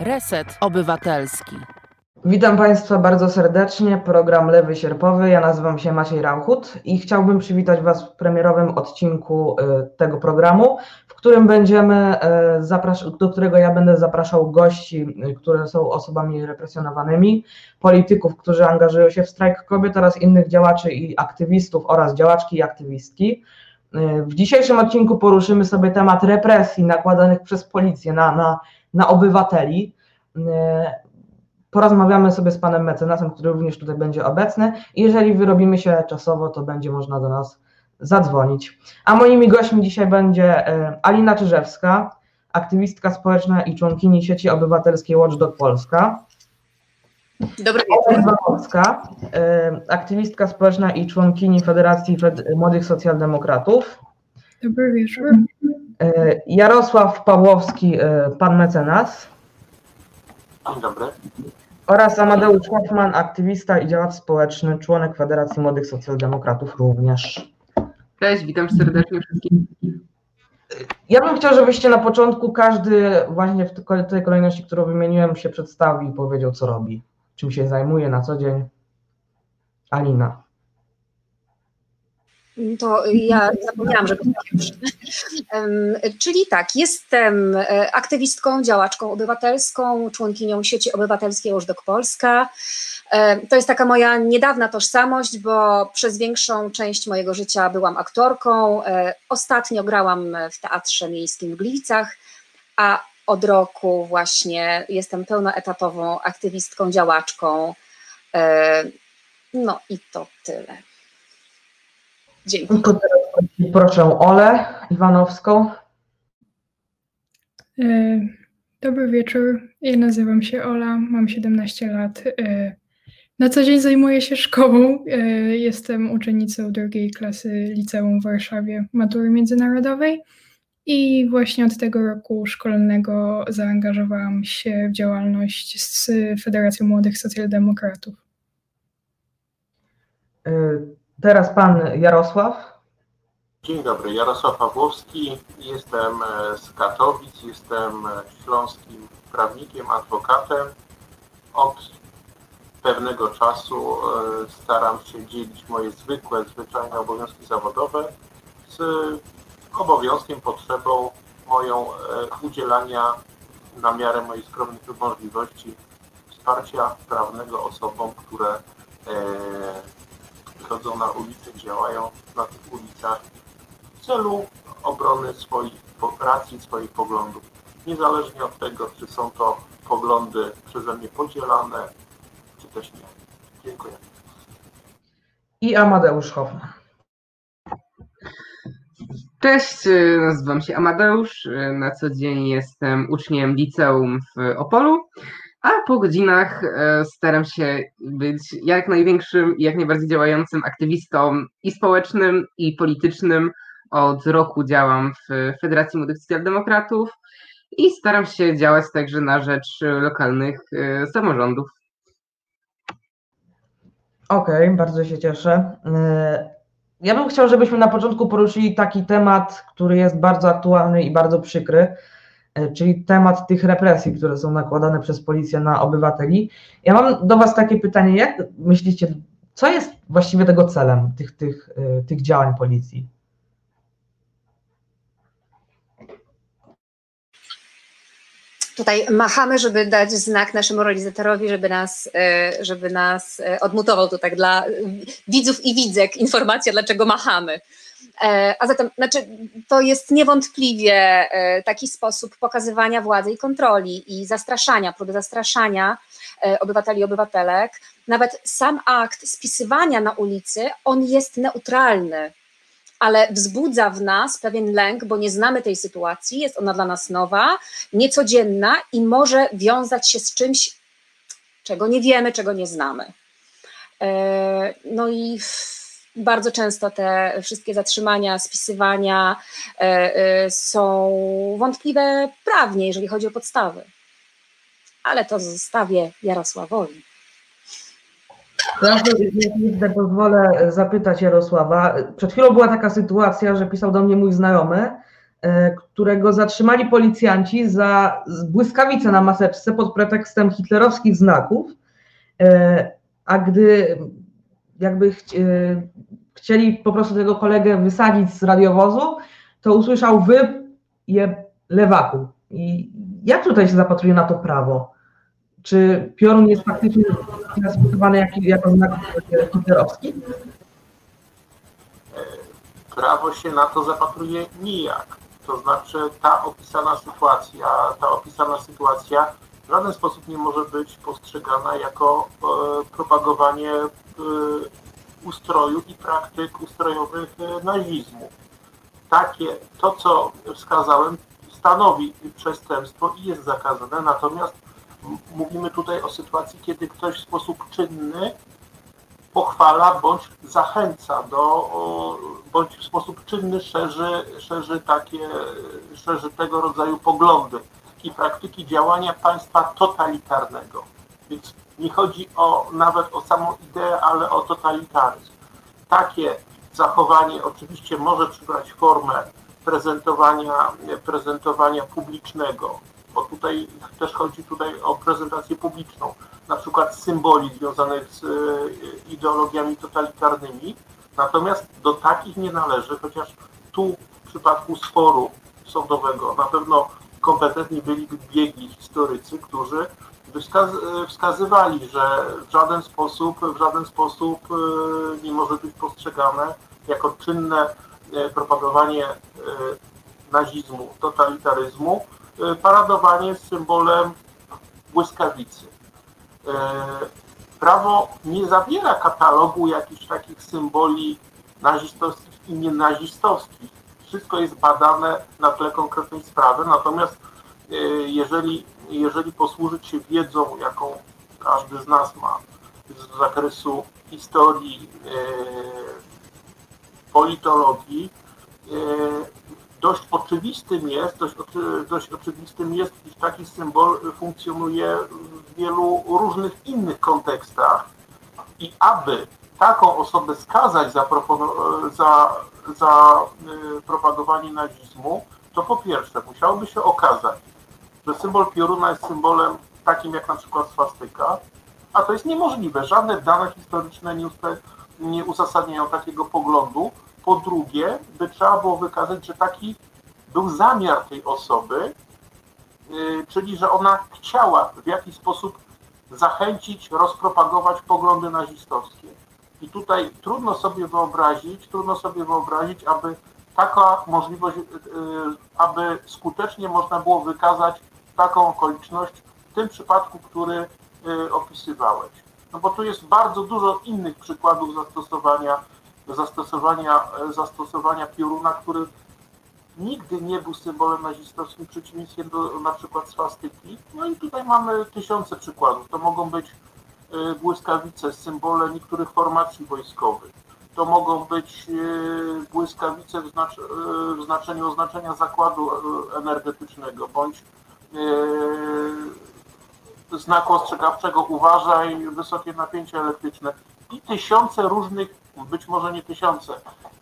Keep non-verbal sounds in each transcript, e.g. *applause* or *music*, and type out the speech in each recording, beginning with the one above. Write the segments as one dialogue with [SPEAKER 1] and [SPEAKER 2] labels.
[SPEAKER 1] Reset Obywatelski.
[SPEAKER 2] Witam Państwa bardzo serdecznie. Program Lewy Sierpowy. Ja nazywam się Maciej Rauchut i chciałbym przywitać Was w premierowym odcinku y, tego programu, w którym będziemy, y, do którego ja będę zapraszał gości, y, które są osobami represjonowanymi, polityków, którzy angażują się w strajk kobiet oraz innych działaczy i aktywistów oraz działaczki i aktywistki. W dzisiejszym odcinku poruszymy sobie temat represji nakładanych przez policję na, na, na obywateli porozmawiamy sobie z panem mecenasem, który również tutaj będzie obecny jeżeli wyrobimy się czasowo, to będzie można do nas zadzwonić. A moimi gośćmi dzisiaj będzie e, Alina Czyżewska, aktywistka społeczna i członkini sieci obywatelskiej Watchdog Polska.
[SPEAKER 3] Dobry wieczór.
[SPEAKER 2] Polska, e, aktywistka społeczna i członkini Federacji Młodych Socjaldemokratów.
[SPEAKER 4] Dobry wieczór.
[SPEAKER 2] E, Jarosław Pawłowski, pan mecenas.
[SPEAKER 5] Dzień dobry.
[SPEAKER 2] Oraz Amadeusz Hoffman, aktywista i działacz społeczny, członek Federacji Młodych Socjaldemokratów również.
[SPEAKER 6] Cześć, witam serdecznie wszystkich.
[SPEAKER 2] Ja bym chciał, żebyście na początku każdy właśnie w tej kolejności, którą wymieniłem, się przedstawił i powiedział, co robi, czym się zajmuje na co dzień. Alina.
[SPEAKER 3] To ja zapomniałam, że. Czyli tak, jestem e, aktywistką, działaczką obywatelską, członkinią sieci obywatelskiej Łożdok Polska. E, to jest taka moja niedawna tożsamość, bo przez większą część mojego życia byłam aktorką. E, ostatnio grałam w Teatrze Miejskim w Gliwicach, a od roku właśnie jestem pełnoetatową aktywistką, działaczką. No i to tyle. Dzięki.
[SPEAKER 2] Proszę Olę Iwanowską.
[SPEAKER 4] E, dobry wieczór. Ja nazywam się Ola, mam 17 lat. E, na co dzień zajmuję się szkołą. E, jestem uczennicą drugiej klasy liceum w Warszawie matury międzynarodowej i właśnie od tego roku szkolnego zaangażowałam się w działalność z Federacją Młodych Socjaldemokratów.
[SPEAKER 2] Teraz pan Jarosław.
[SPEAKER 5] Dzień dobry, Jarosław Pawłowski. Jestem e, z Katowic, jestem e, śląskim prawnikiem, adwokatem. Od pewnego czasu e, staram się dzielić moje zwykłe, zwyczajne obowiązki zawodowe z obowiązkiem, potrzebą moją udzielania na miarę moich skromnych możliwości wsparcia prawnego osobom, które wychodzą na ulicy, działają na tych ulicach w celu obrony swoich racji, swoich poglądów. Niezależnie od tego, czy są to poglądy przeze mnie podzielane, czy też nie. Dziękuję.
[SPEAKER 2] I Amadeusz Hoffman.
[SPEAKER 6] Cześć, y, nazywam się Amadeusz. Y, na co dzień jestem uczniem liceum w Opolu a po godzinach e, staram się być jak największym i jak najbardziej działającym aktywistą i społecznym, i politycznym. Od roku działam w Federacji Młodych Socjaldemokratów i staram się działać także na rzecz lokalnych e, samorządów.
[SPEAKER 2] Okej, okay, bardzo się cieszę. E, ja bym chciał, żebyśmy na początku poruszyli taki temat, który jest bardzo aktualny i bardzo przykry czyli temat tych represji, które są nakładane przez policję na obywateli. Ja mam do Was takie pytanie, jak myślicie, co jest właściwie tego celem tych, tych, e, tych działań policji?
[SPEAKER 3] Tutaj machamy, żeby dać znak naszemu realizatorowi, żeby nas, e, żeby nas odmutował to tak dla widzów i widzek informacja, dlaczego machamy. E, a zatem, znaczy, to jest niewątpliwie e, taki sposób pokazywania władzy i kontroli i zastraszania, próby zastraszania e, obywateli i obywatelek. Nawet sam akt spisywania na ulicy, on jest neutralny, ale wzbudza w nas pewien lęk, bo nie znamy tej sytuacji, jest ona dla nas nowa, niecodzienna i może wiązać się z czymś, czego nie wiemy, czego nie znamy. No i bardzo często te wszystkie zatrzymania, spisywania e, e, są wątpliwe prawnie, jeżeli chodzi o podstawy. Ale to zostawię Jarosławowi.
[SPEAKER 2] Ja sobie pozwolę zapytać Jarosława. Przed chwilą była taka sytuacja, że pisał do mnie mój znajomy, e, którego zatrzymali policjanci za błyskawicę na maseczce pod pretekstem hitlerowskich znaków, a gdy jakby chcieli po prostu tego kolegę wysadzić z radiowozu, to usłyszał wy je lewaku. I jak tutaj się zapatruje na to prawo? Czy piorun jest faktycznie klasyfikowany jako, jako znak hitlerowski?
[SPEAKER 5] Prawo się na to zapatruje nijak. To znaczy ta opisana sytuacja, ta opisana sytuacja w żaden sposób nie może być postrzegana jako e, propagowanie e, ustroju i praktyk ustrojowych e, nazizmu. Takie, to co wskazałem, stanowi przestępstwo i jest zakazane, natomiast mówimy tutaj o sytuacji, kiedy ktoś w sposób czynny pochwala bądź zachęca do, bądź w sposób czynny szerzy, szerzy takie, szerzy tego rodzaju poglądy i praktyki działania państwa totalitarnego. Więc nie chodzi o nawet o samą ideę, ale o totalitaryzm. Takie zachowanie oczywiście może przybrać formę prezentowania, prezentowania publicznego, bo tutaj też chodzi tutaj o prezentację publiczną, na przykład symboli związanych z e, ideologiami totalitarnymi, natomiast do takich nie należy, chociaż tu w przypadku sporu sądowego na pewno kompetentni byli biegli historycy, którzy wskaz wskazywali, że w żaden sposób, w żaden sposób e, nie może być postrzegane jako czynne e, propagowanie nazizmu, totalitaryzmu, E, paradowanie z symbolem błyskawicy. E, prawo nie zawiera katalogu jakichś takich symboli nazistowskich i nienazistowskich. Wszystko jest badane na tle konkretnej sprawy, natomiast e, jeżeli, jeżeli posłużyć się wiedzą, jaką każdy z nas ma z zakresu historii, politologii, dość oczywistym jest, dość, dość oczywistym jest, iż taki symbol funkcjonuje w wielu różnych innych kontekstach i aby taką osobę skazać za, za, za y, propagowanie nazizmu, to po pierwsze musiałoby się okazać, że symbol pioruna jest symbolem takim jak na przykład swastyka, a to jest niemożliwe. Żadne dane historyczne nie, nie uzasadniają takiego poglądu, po drugie, by trzeba było wykazać, że taki był zamiar tej osoby, y, czyli że ona chciała w jakiś sposób zachęcić, rozpropagować poglądy nazistowskie. I tutaj trudno sobie wyobrazić, trudno sobie wyobrazić, aby taka możliwość, y, y, aby skutecznie można było wykazać taką okoliczność w tym przypadku, który opisywałeś. No bo tu jest bardzo dużo innych przykładów zastosowania zastosowania, zastosowania pioruna, który nigdy nie był symbolem nazistowskim przeciwieństwem do na przykład swastyki. No i tutaj mamy tysiące przykładów. To mogą być y, błyskawice, symbole niektórych formacji wojskowych. To mogą być y, błyskawice y, w znaczeniu oznaczenia zakładu energetycznego, bądź znaku ostrzegawczego uważaj, wysokie napięcie elektryczne i tysiące różnych być może nie tysiące,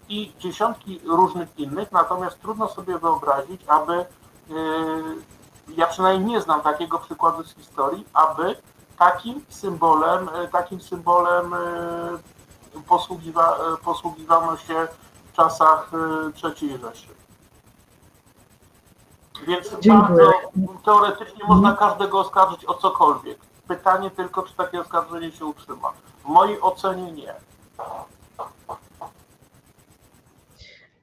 [SPEAKER 5] i dziesiątki różnych innych, natomiast trudno sobie wyobrazić, aby, ja przynajmniej nie znam takiego przykładu z historii, aby takim symbolem, e, takim symbolem e, posługiwa, posługiwano się w czasach III Rzeszy. Więc bardzo teoretycznie można każdego oskarżyć o cokolwiek. Pytanie tylko, czy takie oskarżenie się utrzyma. W mojej ocenie nie.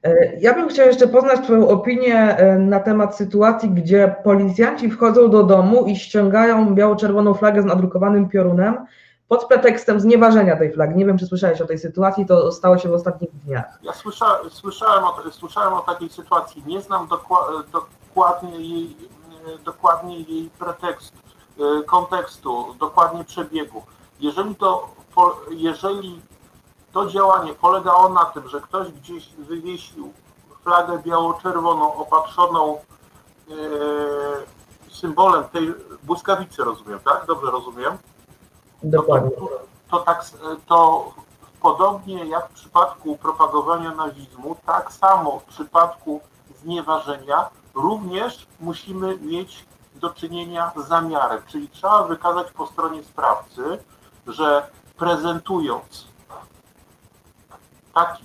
[SPEAKER 2] E, ja bym chciał jeszcze poznać Twoją opinię e, na temat sytuacji, gdzie policjanci wchodzą do domu i ściągają biało-czerwoną flagę z nadrukowanym piorunem pod pretekstem znieważenia tej flagi. Nie wiem, czy słyszałeś o tej sytuacji, to stało się w ostatnich dniach.
[SPEAKER 5] Ja słysza, słyszałem, o, słyszałem o takiej sytuacji, nie znam dokładnie jej, dokładnie jej pretekstu, e, kontekstu, dokładnie przebiegu. Jeżeli to, jeżeli to działanie polegało na tym, że ktoś gdzieś wywiesił flagę biało-czerwoną opatrzoną e, symbolem tej błyskawicy, rozumiem, tak? Dobrze rozumiem?
[SPEAKER 2] Dokładnie.
[SPEAKER 5] To, to, tak, to podobnie jak w przypadku propagowania nazizmu, tak samo w przypadku znieważenia, również musimy mieć do czynienia z zamiarem, czyli trzeba wykazać po stronie sprawcy, że prezentując taki,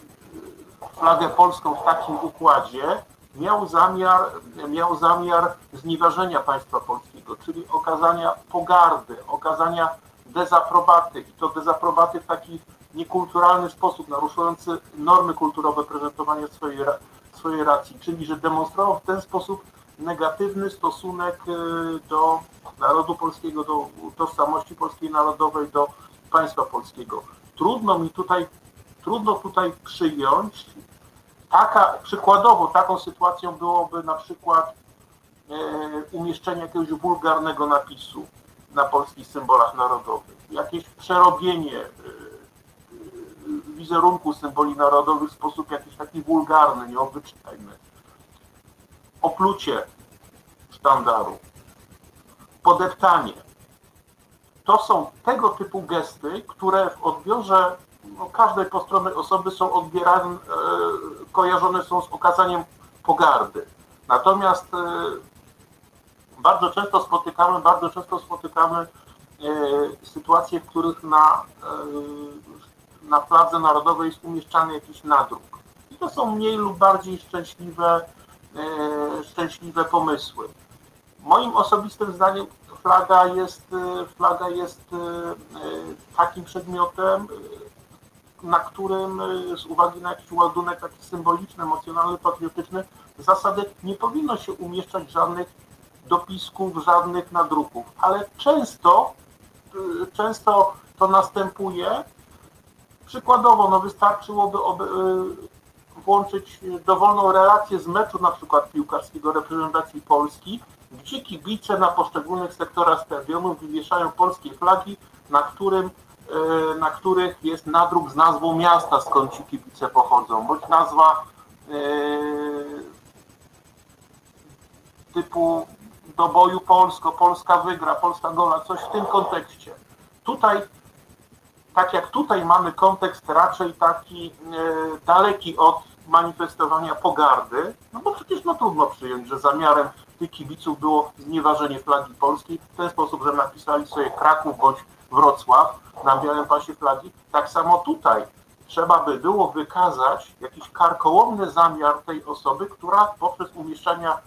[SPEAKER 5] flagę polską w takim układzie, miał zamiar, miał zamiar znieważenia państwa polskiego, czyli okazania pogardy, okazania dezaprobaty i to dezaprobaty w taki niekulturalny sposób, naruszający normy kulturowe prezentowania swojej, swojej racji, czyli że demonstrował w ten sposób negatywny stosunek y, do narodu polskiego, do tożsamości polskiej narodowej, do państwa polskiego. Trudno mi tutaj, trudno tutaj przyjąć, taka, przykładowo taką sytuacją byłoby na przykład e, umieszczenie jakiegoś wulgarnego napisu na polskich symbolach narodowych, jakieś przerobienie e, wizerunku symboli narodowych w sposób jakiś taki wulgarny, nieobyczajny, oplucie sztandaru, podeptanie. To są tego typu gesty, które w odbiorze no, każdej postronnej osoby są odbierane, e, kojarzone są z okazaniem pogardy. Natomiast e, bardzo często spotykamy, bardzo często spotykamy e, sytuacje, w których na, na fladze narodowej jest umieszczany jakiś nadruk. I to są mniej lub bardziej szczęśliwe, szczęśliwe pomysły. Moim osobistym zdaniem flaga jest, flaga jest takim przedmiotem, na którym y, z uwagi na jakiś ładunek taki symboliczny, emocjonalny, patriotyczny, zasady nie powinno się umieszczać żadnych dopisków, żadnych nadruków, ale często, y, często to następuje. Przykładowo, no wystarczyłoby oby, y, włączyć dowolną relację z meczu na przykład piłkarskiego reprezentacji Polski, gdzie kibice na poszczególnych sektorach stadionu wywieszają polskie flagi, na którym E, na których jest nadruk z nazwą miasta, skąd ci kibice pochodzą, bądź nazwa e, typu do boju Polsko, Polska wygra, Polska gola, coś w tym kontekście. Tutaj, tak jak tutaj mamy kontekst raczej taki e, daleki od manifestowania pogardy, no bo przecież no trudno przyjąć, że zamiarem tych kibiców było znieważenie flagi polskiej w ten sposób, że napisali sobie Kraków bądź Wrocław, na białym pasie flagi. Tak samo tutaj trzeba by było wykazać jakiś karkołomny zamiar tej osoby, która poprzez umieszczania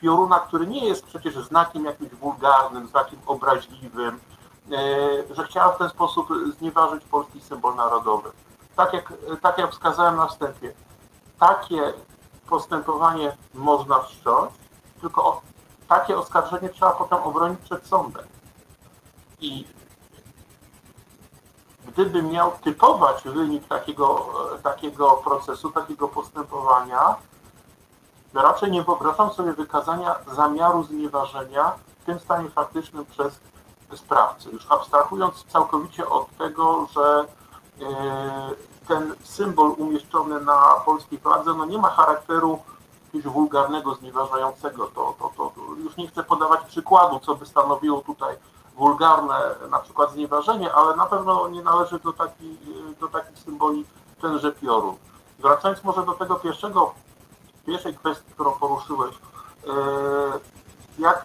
[SPEAKER 5] pioruna, który nie jest przecież znakiem jakimś wulgarnym, znakiem obraźliwym, e, że chciała w ten sposób znieważyć polski symbol narodowy. Tak jak, tak jak wskazałem na wstępie, takie postępowanie można wszcząć, tylko takie oskarżenie trzeba potem obronić przed sądem. I gdyby miał typować wynik takiego, takiego procesu, takiego postępowania, raczej nie wyobrażam sobie wykazania zamiaru znieważenia w tym stanie faktycznym przez sprawcę. Już abstrahując całkowicie od tego, że e, ten symbol umieszczony na polskiej fladze no nie ma charakteru jakiegoś wulgarnego, znieważającego. To, to, to, już nie chcę podawać przykładu, co by stanowiło tutaj wulgarne na przykład znieważenie, ale na pewno nie należy do, taki, do takich symboli piorun. Wracając może do tego pierwszego, pierwszej kwestii, którą poruszyłeś, e, jak,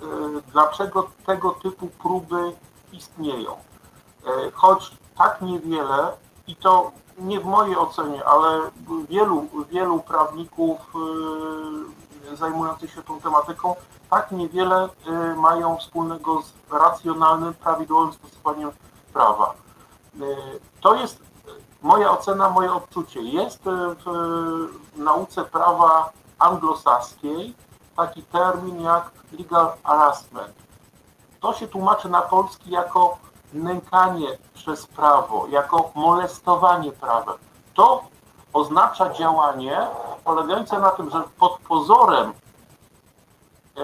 [SPEAKER 5] e, dlaczego tego typu próby istnieją. E, choć tak niewiele, i to nie w mojej ocenie, ale wielu, wielu prawników zajmujących się tą tematyką tak niewiele y, mają wspólnego z racjonalnym, prawidłowym stosowaniem prawa. Y, to jest moja ocena, moje odczucie. Jest y, w nauce prawa anglosaskiej taki termin jak legal harassment. To się tłumaczy na polski jako nękanie przez prawo, jako molestowanie prawem. To oznacza działanie polegające na tym, że pod pozorem e,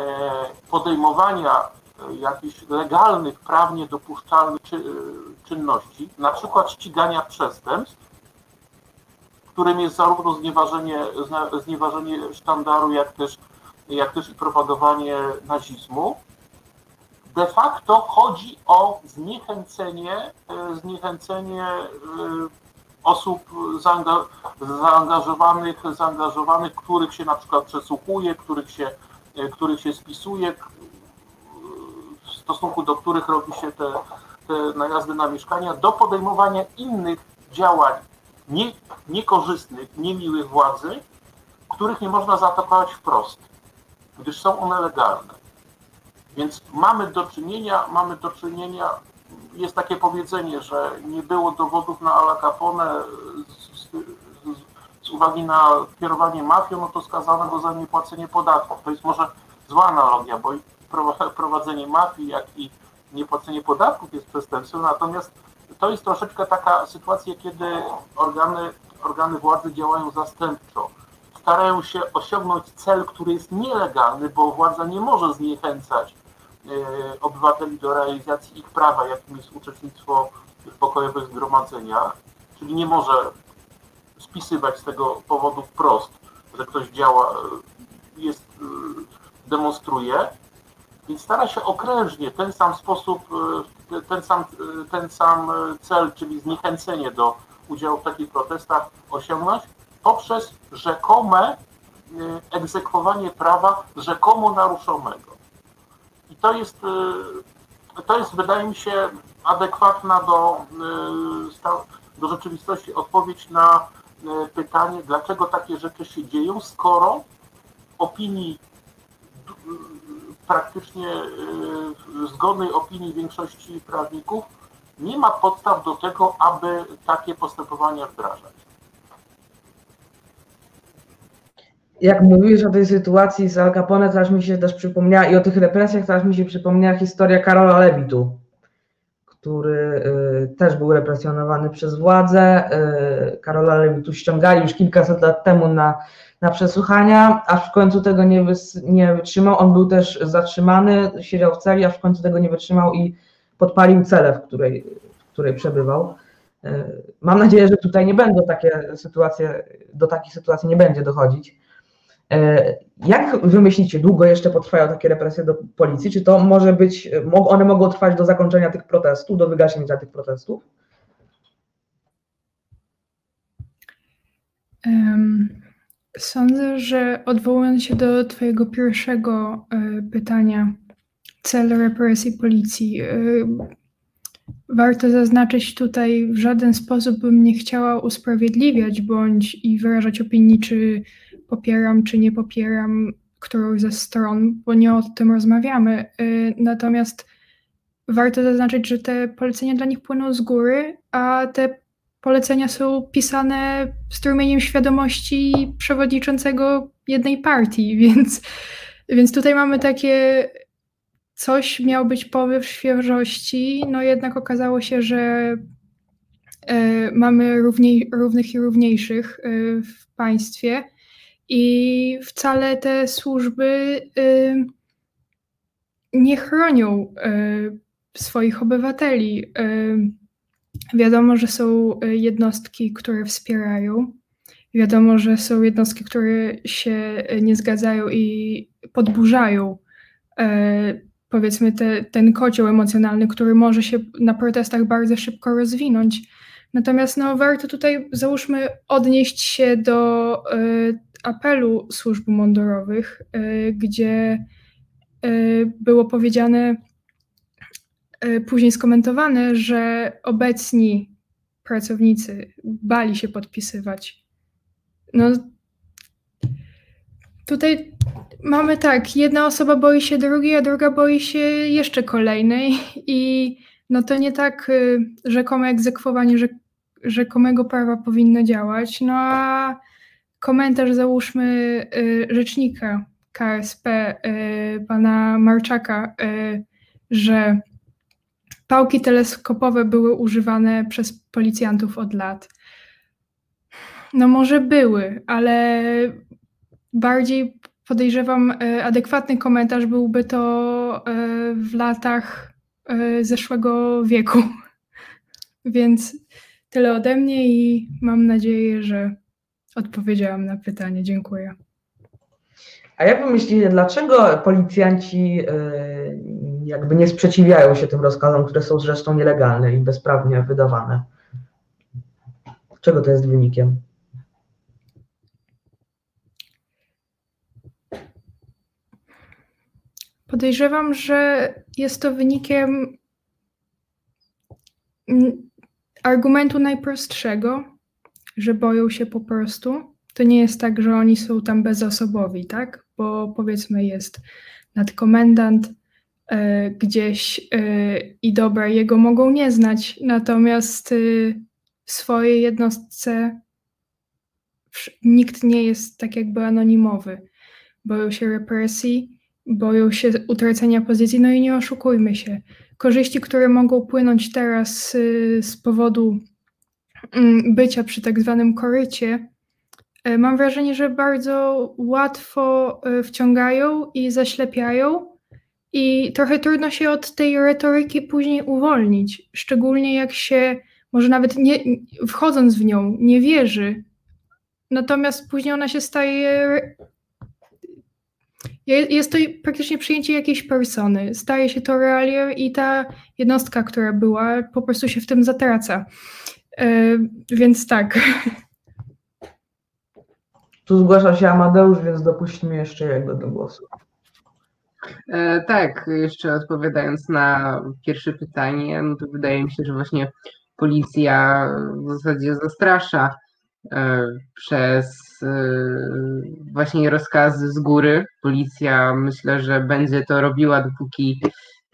[SPEAKER 5] podejmowania e, jakichś legalnych, prawnie dopuszczalnych e, czynności, na przykład ścigania przestępstw, którym jest zarówno znieważenie, znieważenie sztandaru, jak też, jak też i propagowanie nazizmu, de facto chodzi o zniechęcenie, zniechęcenie osób zaanga- zaangażowanych, zaangażowanych, których się na przykład przesłuchuje, których się, e, których się spisuje, w stosunku do których robi się te, te najazdy na mieszkania, do podejmowania innych działań nie, niekorzystnych, niemiłych władzy, których nie można zaatakować wprost, gdyż są one legalne. Więc mamy do czynienia, mamy do czynienia, jest takie powiedzenie, że nie było dowodów na Al Capone z, z, z uwagi na kierowanie mafią, no to skazano go za niepłacenie podatków. To jest może zła analogia, bo *laughs* prowadzenie mafii, jak i niepłacenie podatków jest przestępstwem, natomiast to jest troszeczkę taka sytuacja, kiedy organy, organy władzy działają zastępczo. Starają się osiągnąć cel, który jest nielegalny, bo władza nie może zniechęcać obywateli do realizacji ich prawa, jakim jest uczestnictwo w pokojowych zgromadzeniach, czyli nie może spisywać z tego powodu wprost, że ktoś działa, e, jest, e, demonstruje, więc stara się okrężnie ten sam sposób, ten sam, ten sam cel, czyli zniechęcenie do udziału w takich protestach osiągnąć poprzez rzekome egzekwowanie prawa rzekomo naruszonego. To jest, e, to jest wydaje mi się adekwatna do, sta- do rzeczywistości odpowiedź na e, pytanie, dlaczego takie rzeczy się dzieją, skoro opinii praktycznie y, zgodnej opinii większości prawników nie ma podstaw do tego, aby takie postępowania wdrażać.
[SPEAKER 2] Jak mówisz o tej sytuacji z Al Capone, teraz mi się też przypomniała i o tych represjach, teraz mi się przypomniała historia Karola Lewitu, który y, też był represjonowany przez władze. Y, Karola Lewitu ściągali już kilkaset lat temu na, na przesłuchania, aż w końcu tego nie, wys, nie wytrzymał. On był też zatrzymany, siedział w celi, aż w końcu tego nie wytrzymał i podpalił celę, w której, w której przebywał. Y, Mam nadzieję, że tutaj nie będą takie sytuacje, do takich sytuacji nie będzie dochodzić. E, Jak wy myślicie, długo jeszcze potrwają takie represje do policji? Czy to może być, mo- one mogą trwać do zakończenia tych protestów, do wygaszenia tych protestów?
[SPEAKER 4] Sądzę, że odwołując się do Twojego pierwszego e, pytania, cel represji policji, e, warto zaznaczyć tutaj, w żaden sposób bym nie chciała usprawiedliwiać bądź i wyrażać opinii, czy popieram, czy nie popieram którąś ze stron, bo nie o tym rozmawiamy. E, Natomiast warto zaznaczyć, że te polecenia dla nich płyną z góry, a te polecenia są pisane strumieniem świadomości przewodniczącego jednej partii, *laughs* więc, więc tutaj mamy takie coś miał być powiew świeżości, no jednak okazało się, że e, mamy równych i równiejszych e, w państwie i wcale te służby e, nie chronią e, swoich obywateli. E, Wiadomo, że są y, jednostki, które wspierają. Wiadomo, że są jednostki, które się y, nie zgadzają i podburzają e, powiedzmy te, ten kocioł emocjonalny, który może się na protestach bardzo szybko rozwinąć. Natomiast no, warto tutaj, załóżmy, odnieść się do e, apelu służb mundurowych, e, gdzie e, było powiedziane, e, później skomentowane, że obecni pracownicy bali się podpisywać. No, tutaj mamy tak, jedna osoba boi się drugiej, a druga boi się jeszcze kolejnej *laughs* i no to nie tak y, rzekome egzekwowanie rzek- rzekomego prawa powinno działać. No a komentarz załóżmy y, rzecznika KSP, y, pana Marczaka, y, że pałki teleskopowe były używane przez policjantów od lat. No może były, ale bardziej podejrzewam, adekwatny komentarz byłby to w latach zeszłego wieku. *laughs* Więc tyle ode mnie i mam nadzieję, że odpowiedziałam na pytanie. Dziękuję.
[SPEAKER 2] A jak wy myślicie, dlaczego policjanci y, jakby nie sprzeciwiają się tym rozkazom, które są zresztą nielegalne i bezprawnie wydawane? Czego to jest wynikiem?
[SPEAKER 4] Podejrzewam, że jest to wynikiem argumentu najprostszego, że boją się po prostu. To nie jest tak, że oni są tam bezosobowi, tak? Bo powiedzmy jest nadkomendant e, gdzieś e, i dobra, jego mogą nie znać, natomiast e, w swojej jednostce nikt nie jest tak jakby anonimowy. Boją się represji, boją się utracenia pozycji, no i nie oszukujmy się. Korzyści, które mogą płynąć teraz y, z powodu bycia przy tak zwanym korycie, y, mam wrażenie, że bardzo łatwo y, wciągają i zaślepiają i trochę trudno się od tej retoryki później uwolnić, szczególnie jak się może nawet nie, wchodząc w nią nie wierzy, natomiast później ona się staje je- Jest to praktycznie przyjęcie jakiejś persony. Staje się to realiem i ta jednostka, która była, po prostu się w tym zatraca. E, więc tak.
[SPEAKER 2] Tu zgłasza się Amadeusz, więc dopuśćmy jeszcze jego do głosu.
[SPEAKER 6] E, tak, jeszcze odpowiadając na pierwsze pytanie, no to wydaje mi się, że właśnie policja w zasadzie zastrasza e, przez e, właśnie rozkazy z góry. Policja myślę, że będzie to robiła, dopóki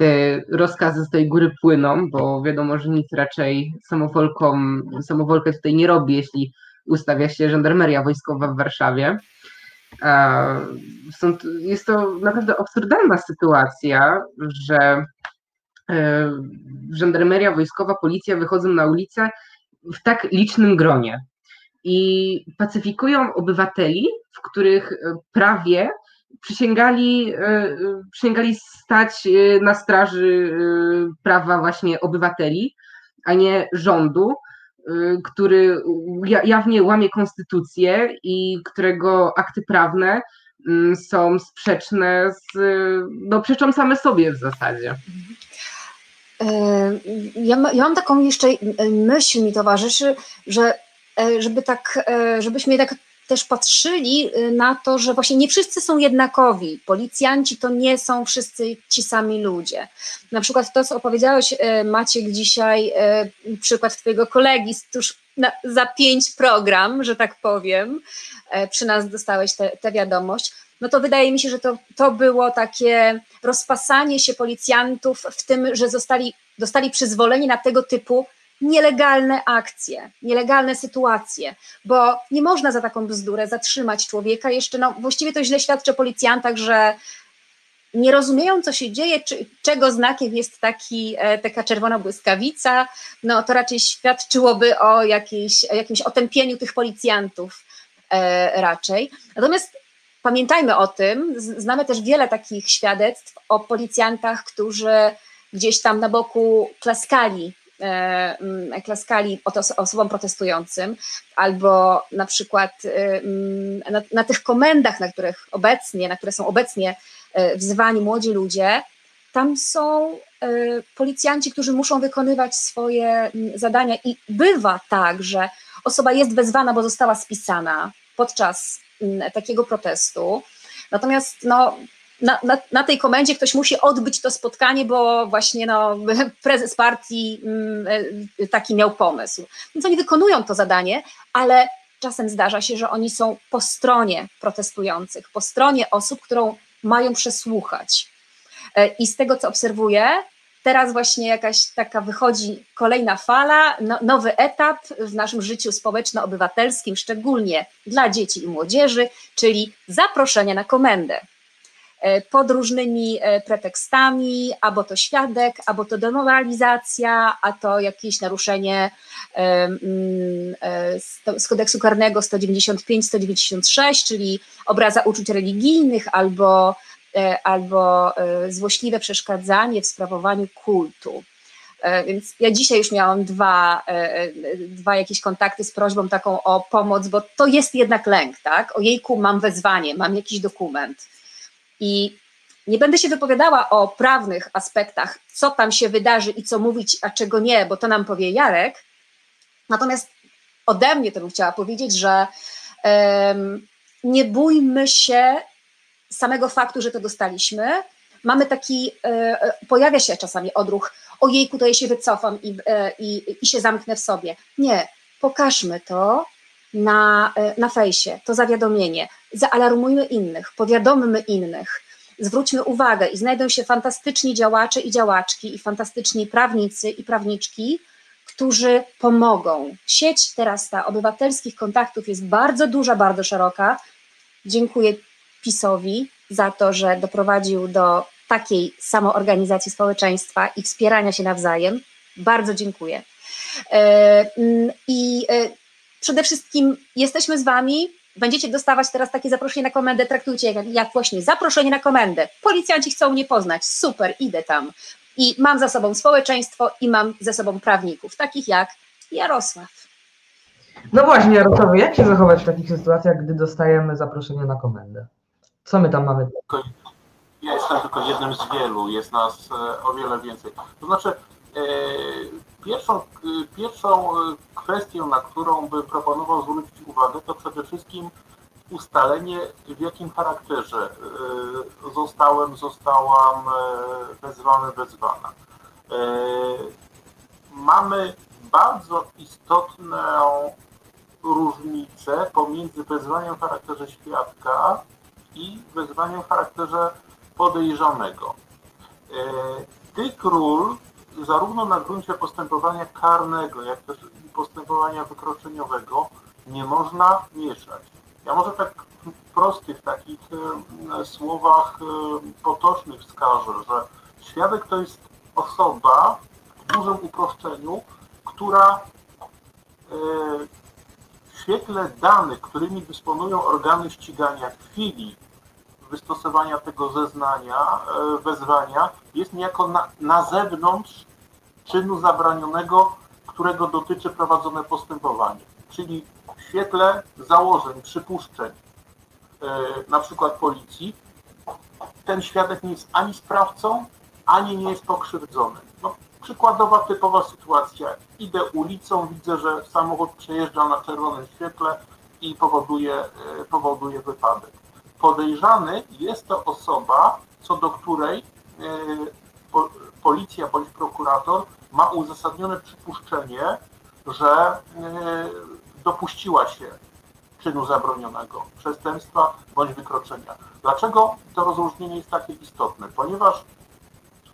[SPEAKER 6] te rozkazy z tej góry płyną, bo wiadomo, że nic raczej samowolkom, samowolkę tutaj nie robi, jeśli ustawia się żandarmeria wojskowa w Warszawie. Jest to naprawdę absurdalna sytuacja, że e, żandarmeria wojskowa, policja wychodzą na ulicę w tak licznym gronie i pacyfikują obywateli, w których e, prawie przysięgali, e, przysięgali stać e, na straży e, prawa właśnie obywateli, a nie rządu, e, który ja- jawnie łamie konstytucję i którego akty prawne mm, są sprzeczne z, no przeczą same sobie w zasadzie.
[SPEAKER 3] E, Ja, ja mam taką jeszcze e, myśl mi towarzyszy, że e, żeby tak, e, żebyśmy tak też patrzyli e, na to, że właśnie nie wszyscy są jednakowi. Policjanci to nie są wszyscy ci sami ludzie. Na przykład to, co opowiedziałeś e, Maciek dzisiaj, e, przykład twojego kolegi, tuż na, za pięć program, że tak powiem, przy nas dostałeś tę wiadomość no to wydaje mi się, że to, to było takie rozpasanie się policjantów w tym, że zostali, dostali przyzwolenie na tego typu nielegalne akcje, nielegalne sytuacje, bo nie można za taką bzdurę zatrzymać człowieka. Jeszcze, no właściwie to źle świadczy o policjantach, że nie rozumieją, co się dzieje, czy, czego znakiem jest taki, e, taka czerwona błyskawica, no to raczej świadczyłoby o, jakiejś, jakimś otępieniu tych policjantów e, raczej. Natomiast pamiętajmy o tym, znamy też wiele takich świadectw o policjantach, którzy gdzieś tam na boku klaskali, klaskali oto- osobom protestującym, albo na przykład e, mm, na, na tych komendach, na których obecnie, na które są obecnie e, wzywani młodzi ludzie, tam są e, policjanci, którzy muszą wykonywać swoje mm, zadania i bywa tak, że osoba jest wezwana, bo została spisana podczas mm, takiego protestu. Natomiast no, na, na, na tej komendzie ktoś musi odbyć to spotkanie, bo właśnie no, *laughs* prezes partii mm, e, taki miał pomysł. Więc oni wykonują to zadanie, ale czasem zdarza się, że oni są po stronie protestujących, po stronie osób, którą mają przesłuchać. E, I z tego, co obserwuję, teraz właśnie jakaś taka wychodzi kolejna fala, no, nowy etap w naszym życiu społeczno-obywatelskim, szczególnie dla dzieci i młodzieży, czyli zaproszenie na komendę. E, Pod różnymi e, pretekstami, albo to świadek, albo to demoralizacja, a to jakieś naruszenie e, mm, z- kodeksu karnego 195-196, czyli obraza uczuć religijnych albo albo złośliwe przeszkadzanie w sprawowaniu kultu. Więc ja dzisiaj już miałam dwa, dwa jakieś kontakty z prośbą taką o pomoc, bo to jest jednak lęk, tak? Ojejku, mam wezwanie, mam jakiś dokument. I nie będę się wypowiadała o prawnych aspektach, co tam się wydarzy i co mówić, a czego nie, bo to nam powie Jarek. Natomiast ode mnie to bym chciała powiedzieć, że em, nie bójmy się samego faktu, że to dostaliśmy. Mamy taki, e, e, pojawia się czasami odruch, ojejku, to ja się wycofam i, e, i, i się zamknę w sobie. Nie, pokażmy to na, e, na fejsie, to zawiadomienie, zaalarmujmy innych, powiadommy innych, zwróćmy uwagę i znajdą się fantastyczni działacze i działaczki i fantastyczni prawnicy i prawniczki, którzy pomogą. Sieć teraz ta obywatelskich kontaktów jest bardzo duża, bardzo szeroka. Dziękuję PiSowi za to, że doprowadził do takiej samoorganizacji społeczeństwa i wspierania się nawzajem. Bardzo dziękuję. E, I e, przede wszystkim jesteśmy z Wami. Będziecie dostawać teraz takie zaproszenie na komendę. Traktujcie jak, jak właśnie zaproszenie na komendę. Policjanci chcą mnie poznać. Super, idę tam. I mam za sobą społeczeństwo i mam ze sobą prawników, takich jak Jarosław.
[SPEAKER 2] No właśnie, Jarosławie, jak się zachować w takich sytuacjach, gdy dostajemy zaproszenie na komendę? Co my tam mamy?
[SPEAKER 5] Ja jestem tylko jednym z wielu, jest nas e, o wiele więcej. To znaczy, e, pierwszą, e, pierwszą e, kwestią, na którą bym proponował zwrócić uwagę, to przede wszystkim ustalenie, w jakim charakterze e, zostałem, zostałam wezwany, wezwana. Mamy bardzo istotną różnicę pomiędzy wezwaniem w charakterze świadka i wezwaniem w charakterze podejrzanego. E, Ty król zarówno na gruncie postępowania karnego, jak też postępowania wykroczeniowego nie można mieszać. Ja może tak w prostych takich e, słowach e, potocznych wskażę, że świadek to jest osoba w dużym uproszczeniu, która e, w świetle danych, którymi dysponują organy ścigania w chwili wystosowania tego zeznania, e, wezwania, jest niejako na, na zewnątrz czynu zabronionego, którego dotyczy prowadzone postępowanie. Czyli w świetle założeń, przypuszczeń, e, na przykład policji, ten świadek nie jest ani sprawcą, ani nie jest pokrzywdzony. No, przykładowa typowa sytuacja. Idę ulicą, widzę, że samochód przejeżdża na czerwonym świetle i powoduje, e, powoduje wypadek. Podejrzany jest to osoba, co do której e, po- policja bądź prokurator ma uzasadnione przypuszczenie, że e, dopuściła się czynu zabronionego, przestępstwa bądź wykroczenia. Dlaczego to rozróżnienie jest takie istotne? Ponieważ,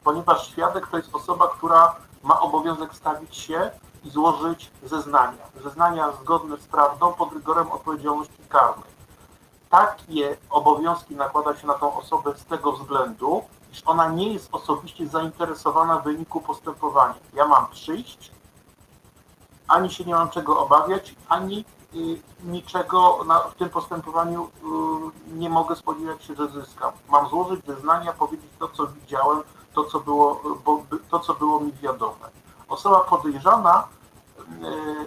[SPEAKER 5] ponieważ świadek to jest osoba, która ma obowiązek stawić się i złożyć zeznania. Zeznania zgodne z prawdą pod rygorem odpowiedzialności karnej. Takie obowiązki nakłada się na tą osobę z tego względu, iż ona nie jest osobiście zainteresowana w wyniku postępowania. Ja mam przyjść, ani się nie mam czego obawiać, ani y, niczego na, w tym postępowaniu y, nie mogę spodziewać się, że zyskam. Mam złożyć zeznania, powiedzieć to, co widziałem, to, co było, bo, to, co było mi wiadome. Osoba podejrzana y,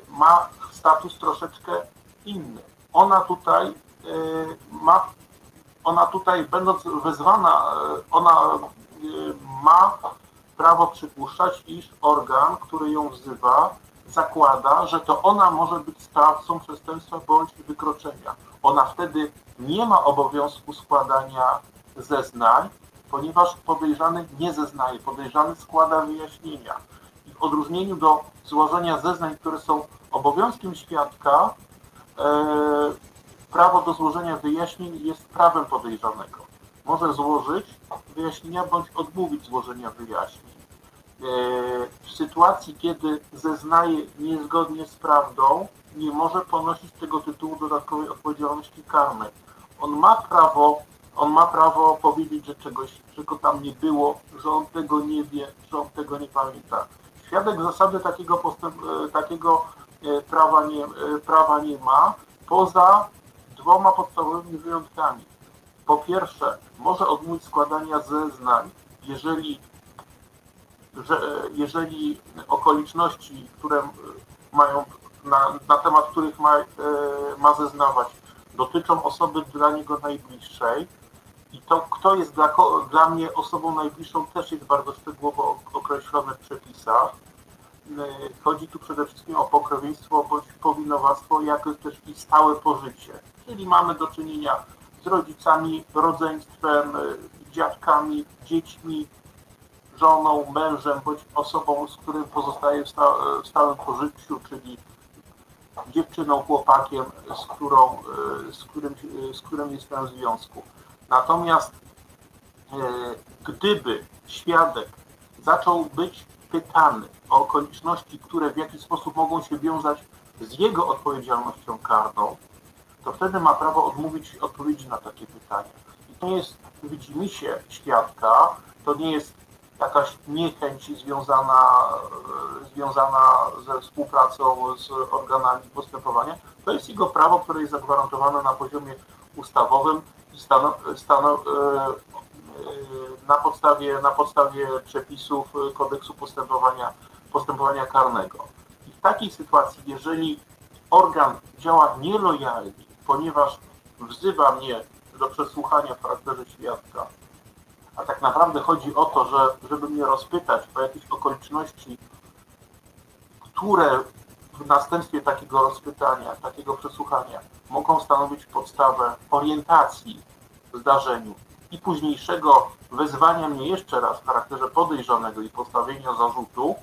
[SPEAKER 5] ma status troszeczkę inny. Ona tutaj ma, ona tutaj będąc wezwana, y, ona y, ma prawo przypuszczać, iż organ, który ją wzywa, zakłada, że to ona może być sprawcą przestępstwa bądź wykroczenia. Ona wtedy nie ma obowiązku składania zeznań, ponieważ podejrzany nie zeznaje, podejrzany składa wyjaśnienia. I w odróżnieniu do złożenia zeznań, które są obowiązkiem świadka, e, prawo do złożenia wyjaśnień jest prawem podejrzanego. Może złożyć wyjaśnienia bądź odmówić złożenia wyjaśnień. E, W sytuacji, kiedy zeznaje niezgodnie z prawdą, nie może ponosić tego tytułu dodatkowej odpowiedzialności karnej. On ma prawo, on ma prawo powiedzieć, że czegoś, czego tam nie było, że on tego nie wie, że on tego nie pamięta. Świadek zasady takiego, postęp, e, takiego e, prawa nie, prawa nie ma, poza dwoma podstawowymi wyjątkami. Po pierwsze, może odmówić składania zeznań, jeżeli że jeżeli okoliczności, które mają, na, na temat których ma, e, ma zeznawać, dotyczą osoby dla niego najbliższej i to, kto jest dla, dla mnie osobą najbliższą, też jest bardzo szczegółowo ok- określone w przepisach. chodzi tu przede wszystkim o pokrewieństwo bądź powinowactwo, jak też i stałe pożycie. Czyli mamy do czynienia z rodzicami, rodzeństwem, dziadkami, dziećmi, żoną, mężem bądź osobą, z którym pozostaje w, sta w stałym pożyciu, czyli dziewczyną, chłopakiem, z, którą, z, którym, z którym jestem w związku. Natomiast gdyby świadek zaczął być pytany o okoliczności, które w jakiś sposób mogą się wiązać z jego odpowiedzialnością karną, to wtedy ma prawo odmówić odpowiedzi na takie pytania. I to jest widzimisię świadka, to nie jest jakaś niechęć związana, związana ze współpracą z organami postępowania. To jest jego prawo, które jest zagwarantowane na poziomie ustawowym stano, stano, e, e, na, podstawie, na podstawie przepisów kodeksu postępowania, postępowania karnego. I w takiej sytuacji, jeżeli organ działa nielojalnie, ponieważ wzywa mnie do przesłuchania w charakterze świadka, a tak naprawdę chodzi o to, że żeby mnie rozpytać o jakieś okoliczności, które w następstwie takiego rozpytania, takiego przesłuchania mogą stanowić podstawę orientacji w zdarzeniu i późniejszego wezwania mnie jeszcze raz w charakterze podejrzanego i postawienia zarzutu,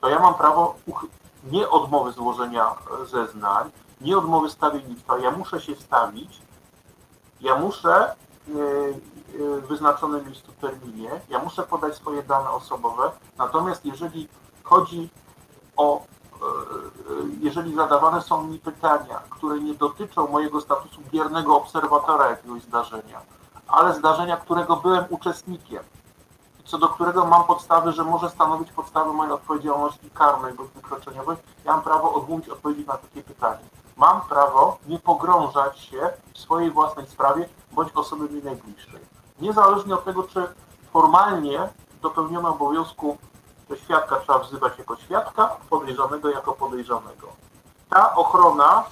[SPEAKER 5] to ja mam prawo nie odmowy złożenia zeznań, nie odmowy stawiennictwa. Ja muszę się stawić, ja muszę w wyznaczonym miejscu terminie, ja muszę podać swoje dane osobowe, natomiast jeżeli chodzi o, jeżeli zadawane są mi pytania, które nie dotyczą mojego statusu biernego obserwatora jakiegoś zdarzenia, ale zdarzenia, którego byłem uczestnikiem, co do którego mam podstawy, że może stanowić podstawę mojej odpowiedzialności karnej bądź wykroczeniowej, ja mam prawo odmówić odpowiedzi na takie pytanie. Mam prawo nie pogrążać się w swojej własnej sprawie bądź osoby mi najbliższej. Niezależnie od tego, czy formalnie dopełniono obowiązku to świadka trzeba wzywać jako świadka, podejrzanego jako podejrzanego. Ta ochrona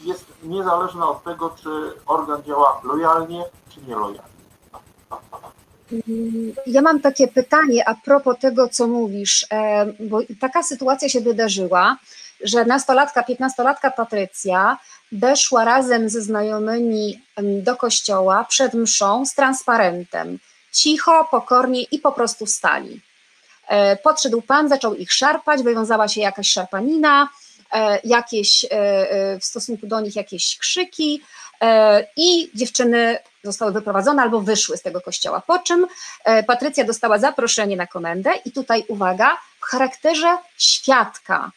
[SPEAKER 5] jest niezależna od tego, czy organ działa lojalnie, czy nielojalnie.
[SPEAKER 3] Ja mam takie pytanie a propos tego, co mówisz, bo taka sytuacja się wydarzyła, że nastolatka, piętnastolatka Patrycja weszła razem ze znajomymi do kościoła przed mszą z transparentem. Cicho, pokornie i po prostu stali. E, podszedł pan, zaczął ich szarpać, wywiązała się jakaś szarpanina, e, jakieś w stosunku do nich jakieś krzyki i dziewczyny zostały wyprowadzone albo wyszły z tego kościoła. Po czym e, Patrycja dostała zaproszenie na komendę i tutaj uwaga, w charakterze świadka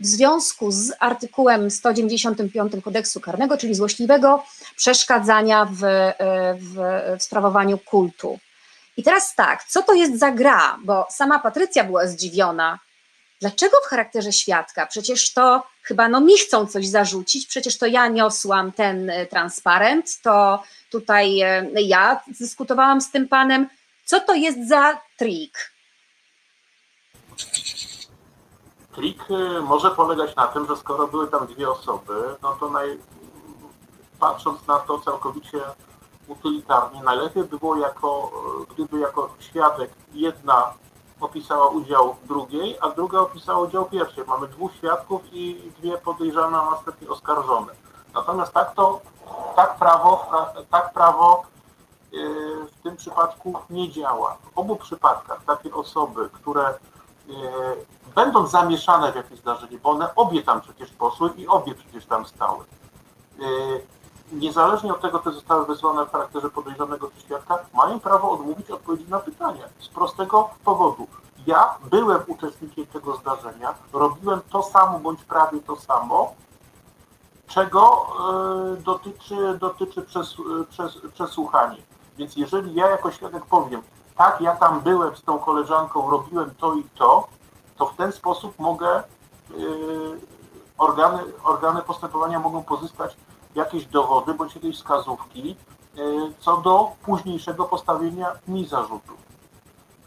[SPEAKER 3] w związku z artykułem 195 kodeksu karnego, czyli złośliwego przeszkadzania w, e, w, w sprawowaniu kultu. I teraz tak, co to jest za gra? Bo sama Patrycja była zdziwiona, Dlaczego w charakterze świadka? Przecież to chyba no mi chcą coś zarzucić, przecież to ja niosłam ten e, transparent, to tutaj e, ja dyskutowałam z tym panem. Co to jest za trik?
[SPEAKER 5] Trik e, może polegać na tym, że skoro były tam dwie osoby, no to naj... patrząc na to całkowicie utylitarnie, najlepiej by było jako, gdyby jako świadek jedna opisała udział drugiej, a druga opisała udział pierwszej. Mamy dwóch świadków i dwie podejrzane, a następnie oskarżone. Natomiast tak to, tak prawo, tak prawo yy, w tym przypadku nie działa. W obu przypadkach takie osoby, które będą zamieszane w jakieś zdarzenie, bo one obie tam przecież poszły i obie przecież tam stały. Yy, niezależnie od tego, czy zostały wezwane w charakterze podejrzanego czy świadka, mają prawo odmówić odpowiedzi na pytanie. Z prostego powodu. Ja byłem uczestnikiem tego zdarzenia, robiłem to samo bądź prawie to samo, czego y, dotyczy, dotyczy przes, przes, przesłuchanie. Więc jeżeli ja jako świadek powiem, tak, ja tam byłem z tą koleżanką, robiłem to i to, to w ten sposób mogę, y, organy, organy postępowania mogą pozyskać jakieś dowody bądź jakieś wskazówki e, co do późniejszego postawienia mi zarzutów.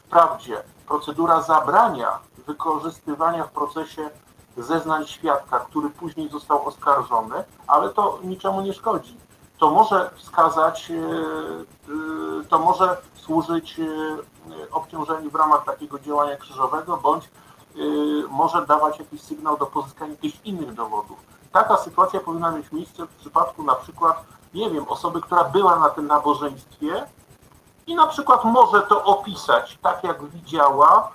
[SPEAKER 5] Wprawdzie procedura zabrania wykorzystywania w procesie zeznań świadka, który później został oskarżony, ale to niczemu nie szkodzi. To może wskazać, e, to może służyć obciążeniu w ramach takiego działania krzyżowego, bądź może dawać jakiś sygnał do pozyskania jakichś innych dowodów. Taka sytuacja powinna mieć miejsce w przypadku na przykład, nie wiem, osoby, która była na tym nabożeństwie i na przykład może to opisać tak, jak widziała,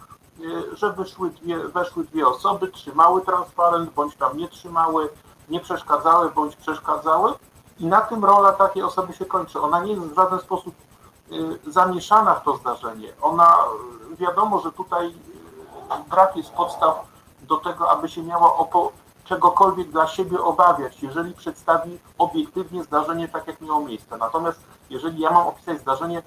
[SPEAKER 5] że wyszły dwie, weszły dwie osoby, trzymały transparent, bądź tam nie trzymały, nie przeszkadzały, bądź przeszkadzały i na tym rola takiej osoby się kończy. Ona nie jest w żaden sposób y, zamieszana w to zdarzenie. Ona, wiadomo, że tutaj y, brak jest podstaw do tego, aby się miała czegokolwiek dla siebie obawiać, jeżeli przedstawi obiektywnie zdarzenie tak, jak miało miejsce. Natomiast jeżeli ja mam opisać zdarzenie,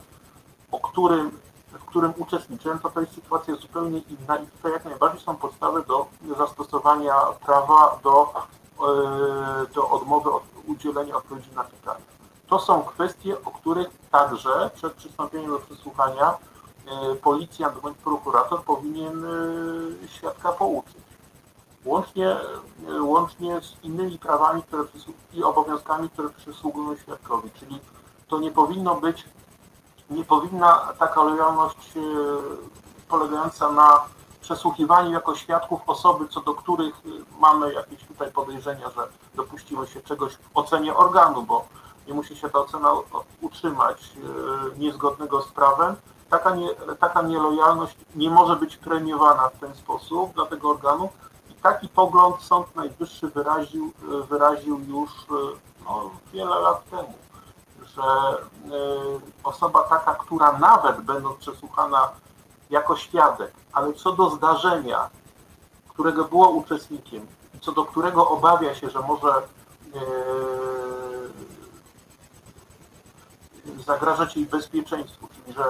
[SPEAKER 5] o którym, w którym uczestniczyłem, to to jest sytuacja zupełnie inna i tutaj jak najbardziej są podstawy do zastosowania prawa do, e, do odmowy od udzielenia odpowiedzi na pytania. To są kwestie, o których także przed przystąpieniem do przesłuchania policjant bądź prokurator powinien e, świadka pouczyć łącznie, łącznie z innymi prawami które i obowiązkami, które przysługują świadkowi. Czyli to nie powinno być, nie powinna taka lojalność e, polegająca na przesłuchiwaniu jako świadków osoby, co do których mamy jakieś tutaj podejrzenia, że dopuściły się czegoś w ocenie organu, bo nie musi się ta ocena utrzymać e, niezgodnego z prawem. Taka, nie, taka nielojalność nie może być premiowana w ten sposób dla tego organu, taki pogląd Sąd Najwyższy wyraził, wyraził już no, wiele lat temu, że y, osoba taka, która nawet będąc przesłuchana jako świadek, ale co do zdarzenia, którego była uczestnikiem i co do którego obawia się, że może yy, zagrażać jej bezpieczeństwu, czyli że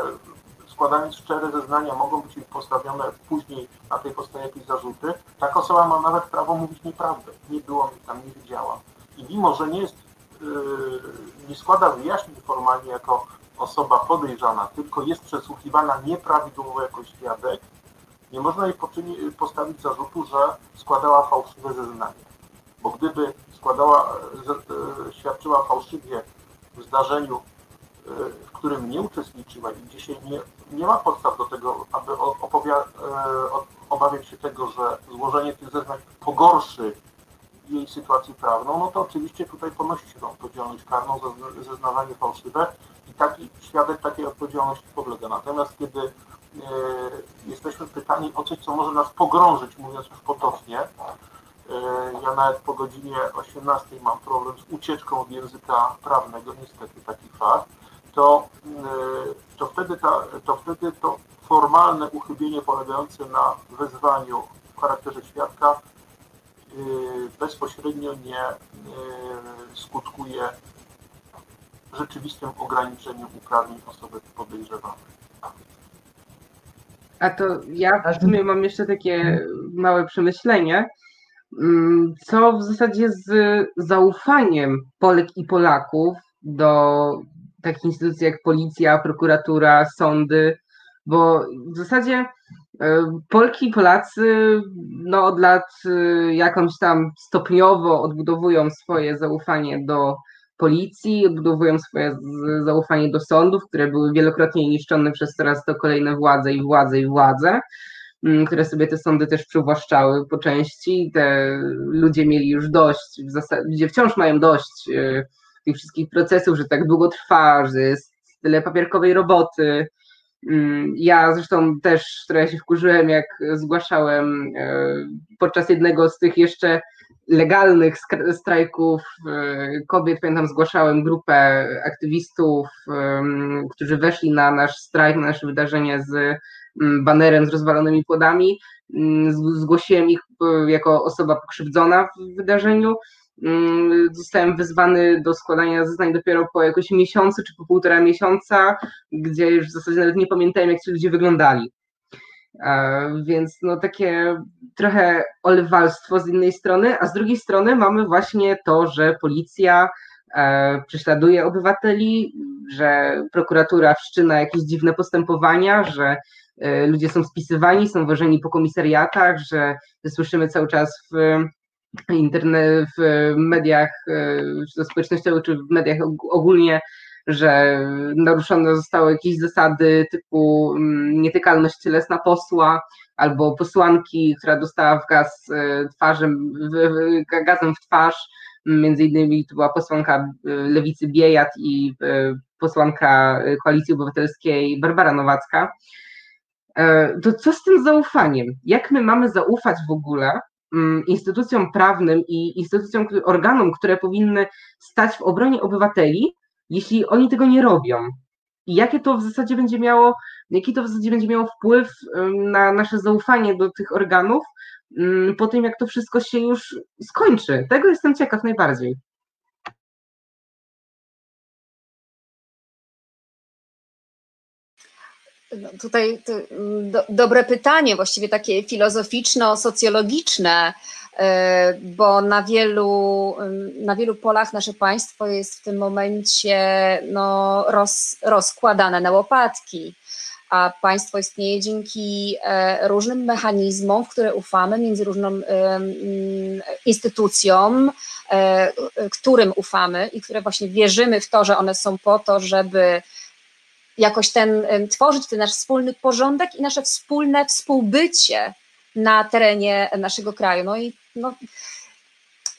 [SPEAKER 5] składając szczere zeznania mogą być postawione później na tej podstawie jakieś zarzuty, taka osoba ma nawet prawo mówić nieprawdę. Nie było mnie tam, nie widziała. I mimo, że nie jest, yy, nie składa wyjaśnień formalnie jako osoba podejrzana, tylko jest przesłuchiwana nieprawidłowo jako świadek, nie można jej postawić zarzutu, że składała fałszywe zeznanie. Bo gdyby składała, yy, świadczyła fałszywie w zdarzeniu, yy, w którym nie uczestniczyła i gdzie się nie nie ma podstaw do tego, aby opowia- e, obawiać się tego, że złożenie tych zeznań pogorszy jej sytuację prawną, no to oczywiście tutaj ponosi się tą odpowiedzialność karną za zeznawanie fałszywe i taki świadek takiej odpowiedzialności podlega. Natomiast kiedy e, jesteśmy pytani o coś, co może nas pogrążyć, mówiąc już potocznie, e, ja nawet po godzinie 18 mam problem z ucieczką od języka prawnego, niestety taki fakt, to, e, to, wtedy ta, to wtedy to formalne uchybienie polegające na wezwaniu w charakterze świadka e, bezpośrednio nie e, skutkuje rzeczywistym ograniczeniem uprawnień osoby podejrzewanej.
[SPEAKER 6] A to ja w sumie mam jeszcze takie małe przemyślenie, mm, co w zasadzie z zaufaniem Polek i Polaków do takich instytucji jak policja, prokuratura, sądy, bo w zasadzie e, Polki i Polacy no, od lat e, jakąś tam stopniowo odbudowują swoje zaufanie do policji, odbudowują swoje zaufanie do sądów, które były wielokrotnie niszczone przez coraz to kolejne władze i władze i władze, które sobie te sądy też przywłaszczały po części. Te ludzie mieli już dość, w zasadzie, wciąż mają dość e, tych wszystkich procesów, że tak długo trwa, że jest tyle papierkowej roboty. Mm, ja zresztą też trochę się wkurzyłem, jak zgłaszałem e, podczas jednego z tych jeszcze legalnych strajków e, kobiet, pamiętam, zgłaszałem grupę aktywistów, którzy weszli na nasz strajk, na nasze wydarzenie z banerem z rozwalonymi płodami. Mm, zgłosiłem ich e, jako osoba pokrzywdzona w wydarzeniu zostałem wezwany do składania zeznań dopiero po jakoś miesiącu czy po półtora miesiąca, gdzie już w zasadzie nawet nie pamiętałem, jak ci ludzie wyglądali. Więc no takie trochę olewalstwo z jednej strony, a z drugiej strony mamy właśnie to, że policja e, prześladuje obywateli, że prokuratura wszczyna jakieś dziwne postępowania, że e, ludzie są spisywani, są wożeni po komisariatach, że słyszymy cały czas w internet, w mediach to społecznościowych, czy w mediach ogólnie że naruszone zostały jakieś zasady typu mm, nietykalność cielesna posła albo posłanki, która dostała w gaz twarzem, gazem w twarz, między innymi to była posłanka Lewicy Biejat i posłanka Koalicji Obywatelskiej Barbara Nowacka. To co z tym zaufaniem? Jak my mamy zaufać w ogóle instytucjom prawnym i instytucjom, organom, które powinny stać w obronie obywateli, jeśli oni tego nie robią. I jakie to w zasadzie będzie miało, jaki to w zasadzie będzie miało wpływ na nasze zaufanie do tych organów mm, po tym, jak to wszystko się już skończy. Tego jestem ciekaw najbardziej.
[SPEAKER 3] No tutaj mm, do, dobre pytanie, właściwie takie filozoficzno-socjologiczne, e, bo na wielu, mm, na wielu polach nasze państwo jest w tym momencie no, roz, rozkładane na łopatki, a państwo istnieje dzięki e, różnym mechanizmom, w które ufamy, między różnym instytucjom, e, którym ufamy i które właśnie wierzymy w to, że one są po to, żeby jakoś ten, tworzyć ten nasz wspólny porządek i nasze wspólne współbycie na terenie naszego kraju. No i no,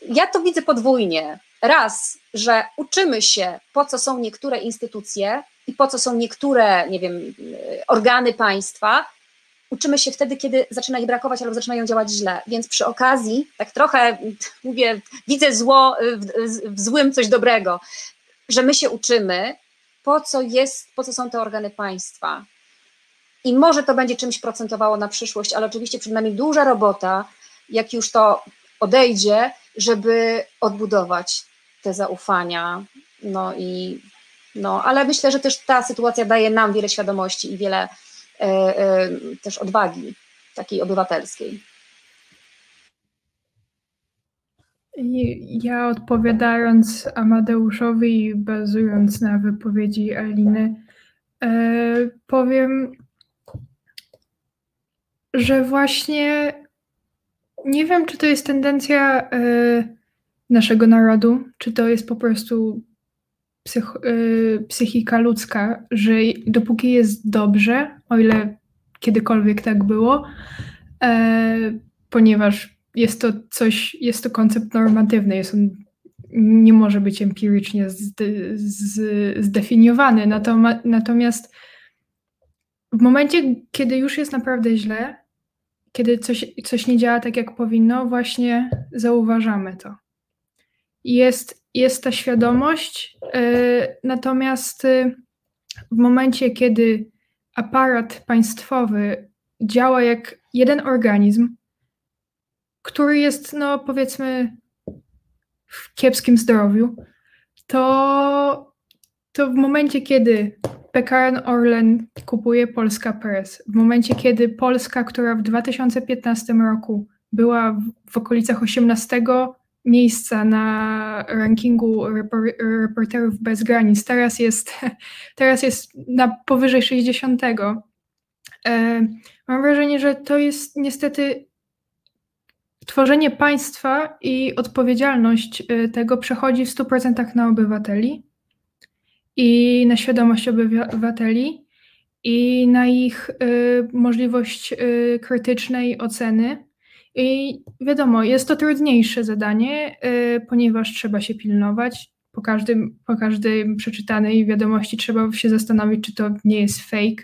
[SPEAKER 3] ja to widzę podwójnie. Raz, że uczymy się, po co są niektóre instytucje i po co są niektóre, nie wiem, organy państwa. Uczymy się wtedy, kiedy zaczyna ich brakować albo zaczynają działać źle. Więc przy okazji, tak trochę mówię, widzę zło w, w złym coś dobrego, że my się uczymy, po co jest, po co są te organy państwa. I może to będzie czymś procentowało na przyszłość, ale oczywiście przed nami duża robota, jak już to odejdzie, żeby odbudować te zaufania. No i no, ale myślę, że też ta sytuacja daje nam wiele świadomości i wiele e, e, też odwagi takiej obywatelskiej.
[SPEAKER 4] Ja odpowiadając Amadeuszowi i bazując na wypowiedzi Aliny, e, powiem, że właśnie nie wiem, czy to jest tendencja e, naszego narodu, czy to jest po prostu psych, e, psychika ludzka, że dopóki jest dobrze, o ile kiedykolwiek tak było, ponieważ jest to coś, jest to koncept normatywny, jest on, nie może być empirycznie zdefiniowany. Natomiast w momencie, kiedy już jest naprawdę źle, kiedy coś, coś nie działa tak, jak powinno, właśnie zauważamy to. Jest, jest ta świadomość, yy, natomiast yy, w momencie, kiedy aparat państwowy działa jak jeden organizm, który jest, no powiedzmy, w kiepskim zdrowiu, to, to w momencie, kiedy PKN Orlen kupuje Polska Press, w momencie, kiedy Polska, która w 2015 roku była w, w okolicach 18 miejsca na rankingu repor reporterów bez granic, teraz jest, *laughs* teraz jest na powyżej 60. E, mam wrażenie, że to jest niestety tworzenie państwa i odpowiedzialność y, tego przechodzi w 100% na obywateli i na świadomość obywateli i na ich y, możliwość y, krytycznej oceny. I wiadomo, jest to trudniejsze zadanie, ponieważ trzeba się pilnować. Po, każdym, po każdej przeczytanej wiadomości trzeba się zastanowić, czy to nie jest fake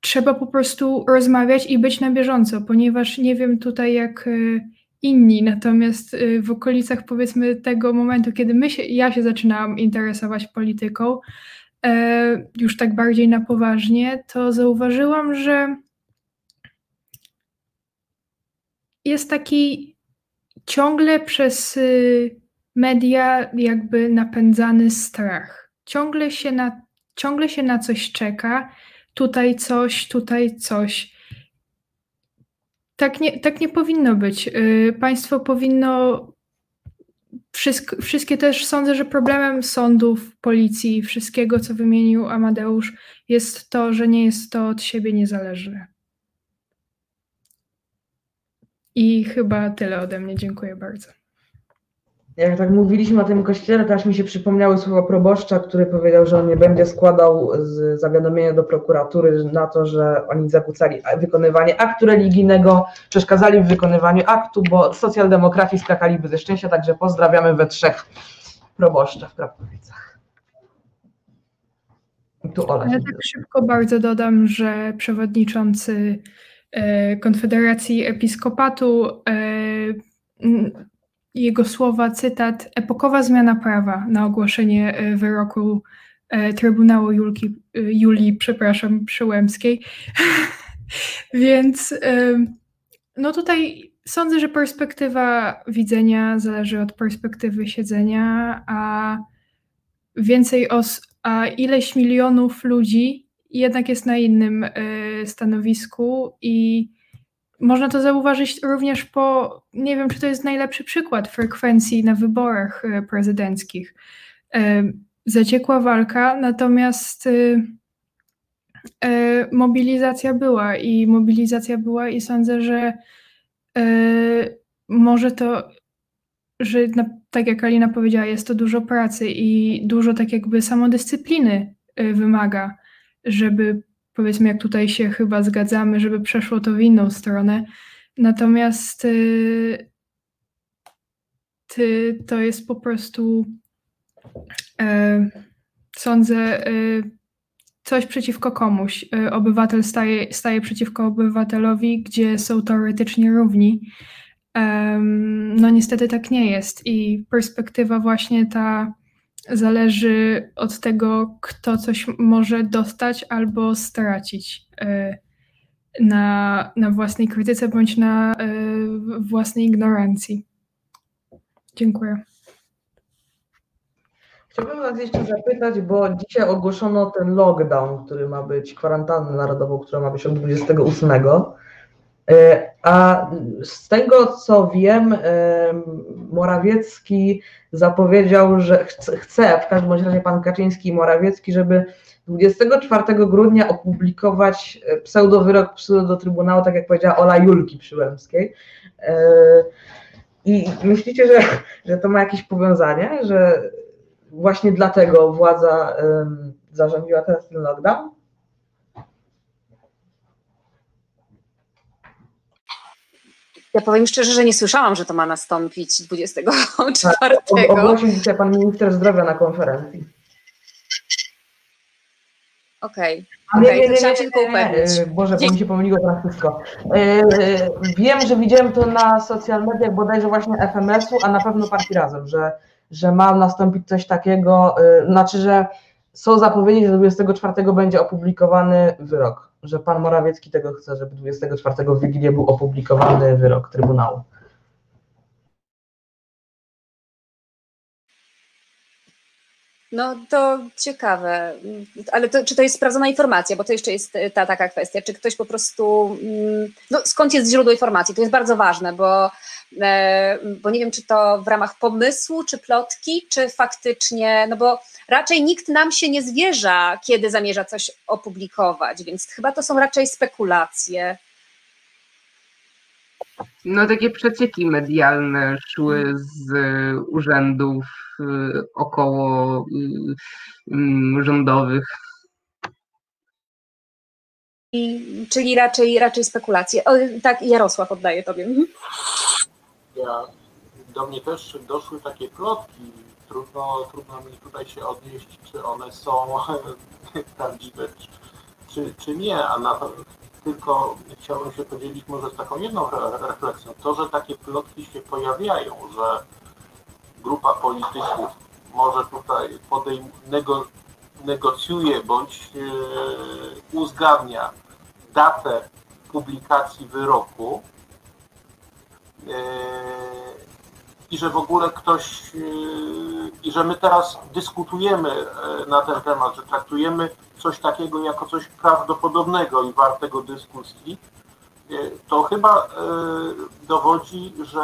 [SPEAKER 4] trzeba po prostu rozmawiać i być na bieżąco, ponieważ nie wiem tutaj jak e, inni, natomiast e, w okolicach powiedzmy tego momentu, kiedy my się, ja się zaczynałam interesować polityką, e, już tak bardziej na poważnie, to zauważyłam, że jest taki ciągle przez media jakby napędzany strach. Ciągle się na, ciągle się na coś czeka, tutaj coś, tutaj coś. Tak nie, tak nie powinno być. Y, państwo powinno. Wszystkie też sądzę, że problemem sądów, policji, wszystkiego, co wymienił Amadeusz, jest to, że nie jest to od siebie niezależne. I chyba tyle ode mnie. Dziękuję bardzo.
[SPEAKER 2] Jak tak mówiliśmy o tym kościele, to aż mi się przypomniały słowa proboszcza, który powiedział, że on nie będzie składał z zawiadomienia do prokuratury na to, że oni zakłócali wykonywanie aktu religijnego, przeszkadzali w wykonywaniu aktu, bo socjaldemokraci skakaliby ze szczęścia, także pozdrawiamy we trzech proboszcza w Krapowicach. Tu Ola.
[SPEAKER 4] Ja tak szybko bardzo dodam, że przewodniczący e, Konfederacji Episkopatu e, jego słowa, cytat, epokowa zmiana prawa na ogłoszenie e, wyroku e, Trybunału Julki, e, Julii, przepraszam, Przyłębskiej. *laughs* Więc no tutaj sądzę, że perspektywa widzenia zależy od perspektywy siedzenia, a więcej os, a ileś milionów ludzi jednak jest na innym stanowisku i można to zauważyć również po, nie wiem, czy to jest najlepszy przykład frekwencji na wyborach e, prezydenckich. E, Zaciekła walka, natomiast e, mobilizacja była i mobilizacja była i sądzę, że może to, że tak jak Alina powiedziała, jest to dużo pracy i dużo tak jakby samodyscypliny wymaga, żeby powiedzmy, jak tutaj się chyba zgadzamy, żeby przeszło to w inną stronę. Natomiast y, ty, to jest po prostu, e, sądzę, y, coś przeciwko komuś. Y, Obywatel staje, staje przeciwko obywatelowi, gdzie są teoretycznie równi. No niestety tak nie jest i perspektywa właśnie ta zależy od tego, kto coś może dostać albo stracić e, na, na własnej krytyce bądź na e, własnej ignorancji. Dziękuję.
[SPEAKER 2] Chciałbym Was jeszcze zapytać, bo dzisiaj ogłoszono ten lockdown, który ma być, kwarantannę narodową, która ma być od 28. E, A z tego co wiem, e, Morawiecki zapowiedział, że chce, w każdym razie pan Kaczyński i Morawiecki, żeby 24 grudnia opublikować e, pseudowyrok do Trybunału, tak jak powiedziała Ola Julki Przyłębskiej. I myślicie, że, że to ma jakieś powiązanie, że właśnie dlatego władza zarządziła teraz ten lockdown?
[SPEAKER 3] Ja powiem szczerze, że nie słyszałam, że to ma nastąpić 24. *laughs*
[SPEAKER 2] Tak, ogłosił dzisiaj pan minister zdrowia na konferencji.
[SPEAKER 3] Okej,
[SPEAKER 2] nie,
[SPEAKER 3] okej,
[SPEAKER 2] nie, nie, nie,
[SPEAKER 3] tylko upewnić.
[SPEAKER 2] nie. Boże, bo mi się pomyliło teraz wszystko. E, e, Wiem, że widziałem to na social mediach bodajże właśnie FMS-u, a na pewno Partii Razem, że, że ma nastąpić coś takiego, e, znaczy, że są zapowiedzi, że 24 będzie opublikowany wyrok, że pan Morawiecki tego chce, żeby 24 w Wigilię był opublikowany wyrok Trybunału.
[SPEAKER 3] No to ciekawe, ale to, czy to jest sprawdzona informacja, bo to jeszcze jest ta taka kwestia, czy ktoś po prostu, mm, no skąd jest źródło informacji, to jest bardzo ważne, bo, e, bo nie wiem, czy to w ramach pomysłu, czy plotki, czy faktycznie, no bo raczej nikt nam się nie zwierza, kiedy zamierza coś opublikować, więc chyba to są raczej spekulacje.
[SPEAKER 6] No takie przecieki medialne szły z y, urzędów y, około y, y, rządowych.
[SPEAKER 3] I, czyli raczej, raczej spekulacje. O, tak, Jarosław oddaję tobie. Mhm.
[SPEAKER 5] Ja, do mnie też doszły takie plotki. Trudno, trudno mi tutaj się odnieść, czy one są *laughs* prawdziwe, czy, czy, czy nie, a na, tylko chciałbym się podzielić może z taką jedną re- refleksją. To, że takie plotki się pojawiają, że grupa polityków może tutaj podejm- nego, negocjuje bądź e, uzgadnia datę publikacji wyroku, e, i że w ogóle ktoś, yy, i że my teraz dyskutujemy e, na ten temat, że traktujemy coś takiego jako coś prawdopodobnego i wartego dyskusji, yy, to chyba yy, dowodzi, że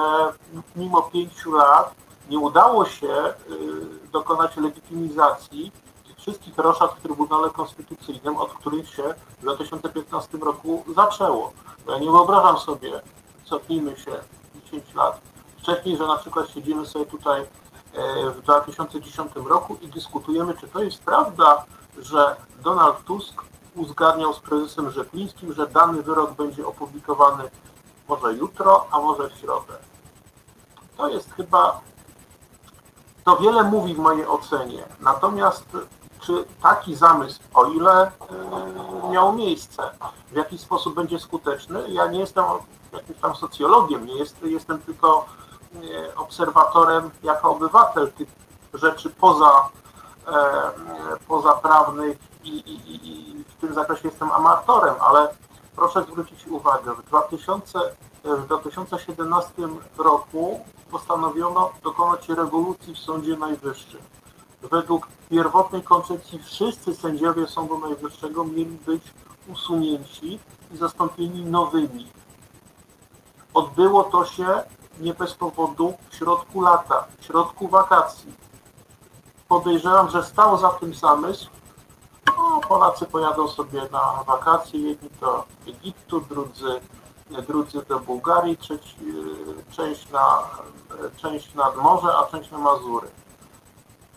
[SPEAKER 5] mimo pięciu lat nie udało się yy, dokonać legitymizacji tych wszystkich roszad w Trybunale Konstytucyjnym, od których się w 2015 roku zaczęło. Bo ja nie wyobrażam sobie, cofnijmy się 10 lat, wcześniej, że na przykład siedzimy sobie tutaj w 2010 roku i dyskutujemy, czy to jest prawda, że Donald Tusk uzgadniał z prezesem Rzeplińskim, że dany wyrok będzie opublikowany może jutro, a może w środę. To jest chyba, to wiele mówi w mojej ocenie. Natomiast czy taki zamysł, o ile y, miał miejsce, w jaki sposób będzie skuteczny, ja nie jestem jakimś tam socjologiem, nie jest, jestem tylko y, obserwatorem jako obywatel tych rzeczy poza, e, poza prawnych i, i, i w tym zakresie jestem amatorem, ale proszę zwrócić uwagę, w 2000 w 2017 roku postanowiono dokonać rewolucji w Sądzie Najwyższym. Według pierwotnej koncepcji wszyscy sędziowie Sądu Najwyższego mieli być usunięci i zastąpieni nowymi. Odbyło to się nie bez powodu w środku lata, w środku wakacji. Podejrzewam, że stał za tym zamysł, no, Polacy pojadą sobie na wakacje, jedni do Egiptu, drudzy drudzy do Bułgarii, trzeci, część, na, część nad morze, a część na Mazury.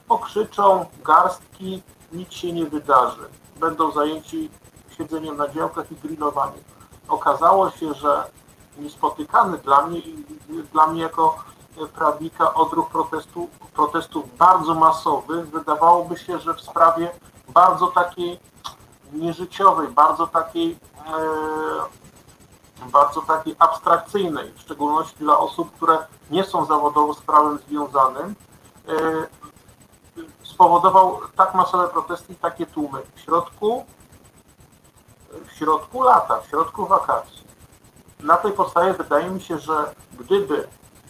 [SPEAKER 5] Pokrzyczą garstki, nic się nie wydarzy. Będą zajęci siedzeniem na działkach i grillowaniem. Okazało się, że niespotykany dla mnie, dla mnie jako prawnika odruch protestu, protestów bardzo masowych, wydawałoby się, że w sprawie bardzo takiej nieżyciowej, bardzo takiej e, bardzo takiej abstrakcyjnej, w szczególności dla osób, które nie są zawodowo z prawem związanym, e, spowodował tak masowe protesty i takie tłumy w środku, w środku lata, w środku wakacji. Na tej podstawie wydaje mi się, że gdyby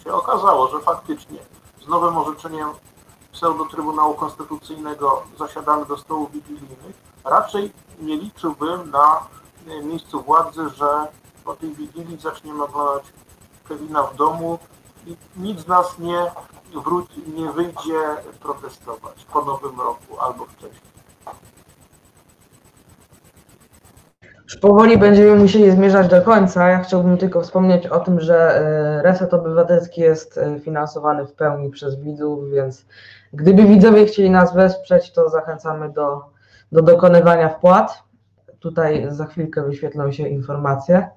[SPEAKER 5] się okazało, że faktycznie z nowym orzeczeniem pseudo-Trybunału Konstytucyjnego zasiadamy do stołów wigilijnych, raczej nie liczyłbym na miejscu władzy, że po tej Wigilii zaczniemy oglądać Kevina w domu i nikt z nas nie, wróci, nie wyjdzie protestować po Nowym Roku albo wcześniej.
[SPEAKER 2] Już powoli będziemy musieli zmierzać do końca. Ja chciałbym tylko wspomnieć o tym, że e, Reset Obywatelski jest e, finansowany w pełni przez widzów, więc gdyby widzowie chcieli nas wesprzeć, to zachęcamy do, do dokonywania wpłat. Tutaj za chwilkę wyświetlą się informacje.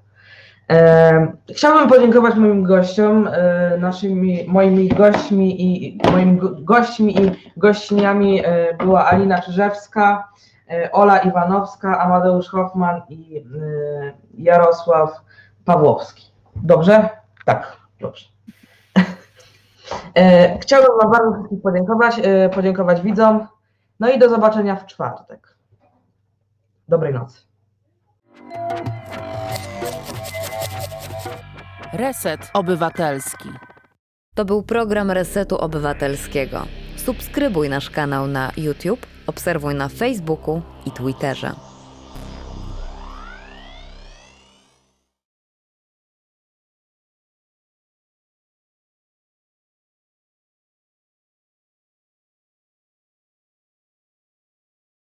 [SPEAKER 2] Chciałbym podziękować moim gościom, e, naszymi, moimi gośćmi i moimi gośćmi i gościniami e, była Alina Czyżewska, e, Ola Iwanowska, Amadeusz Hoffman i Jarosław Pawłowski. Dobrze? Tak, dobrze. Chciałbym Wam bardzo wszystkich podziękować, podziękować widzom. No i do zobaczenia w czwartek. Dobrej nocy.
[SPEAKER 1] Reset Obywatelski.
[SPEAKER 7] To był program Resetu Obywatelskiego. Subskrybuj nasz kanał na YouTube, obserwuj na Facebooku i Twitterze.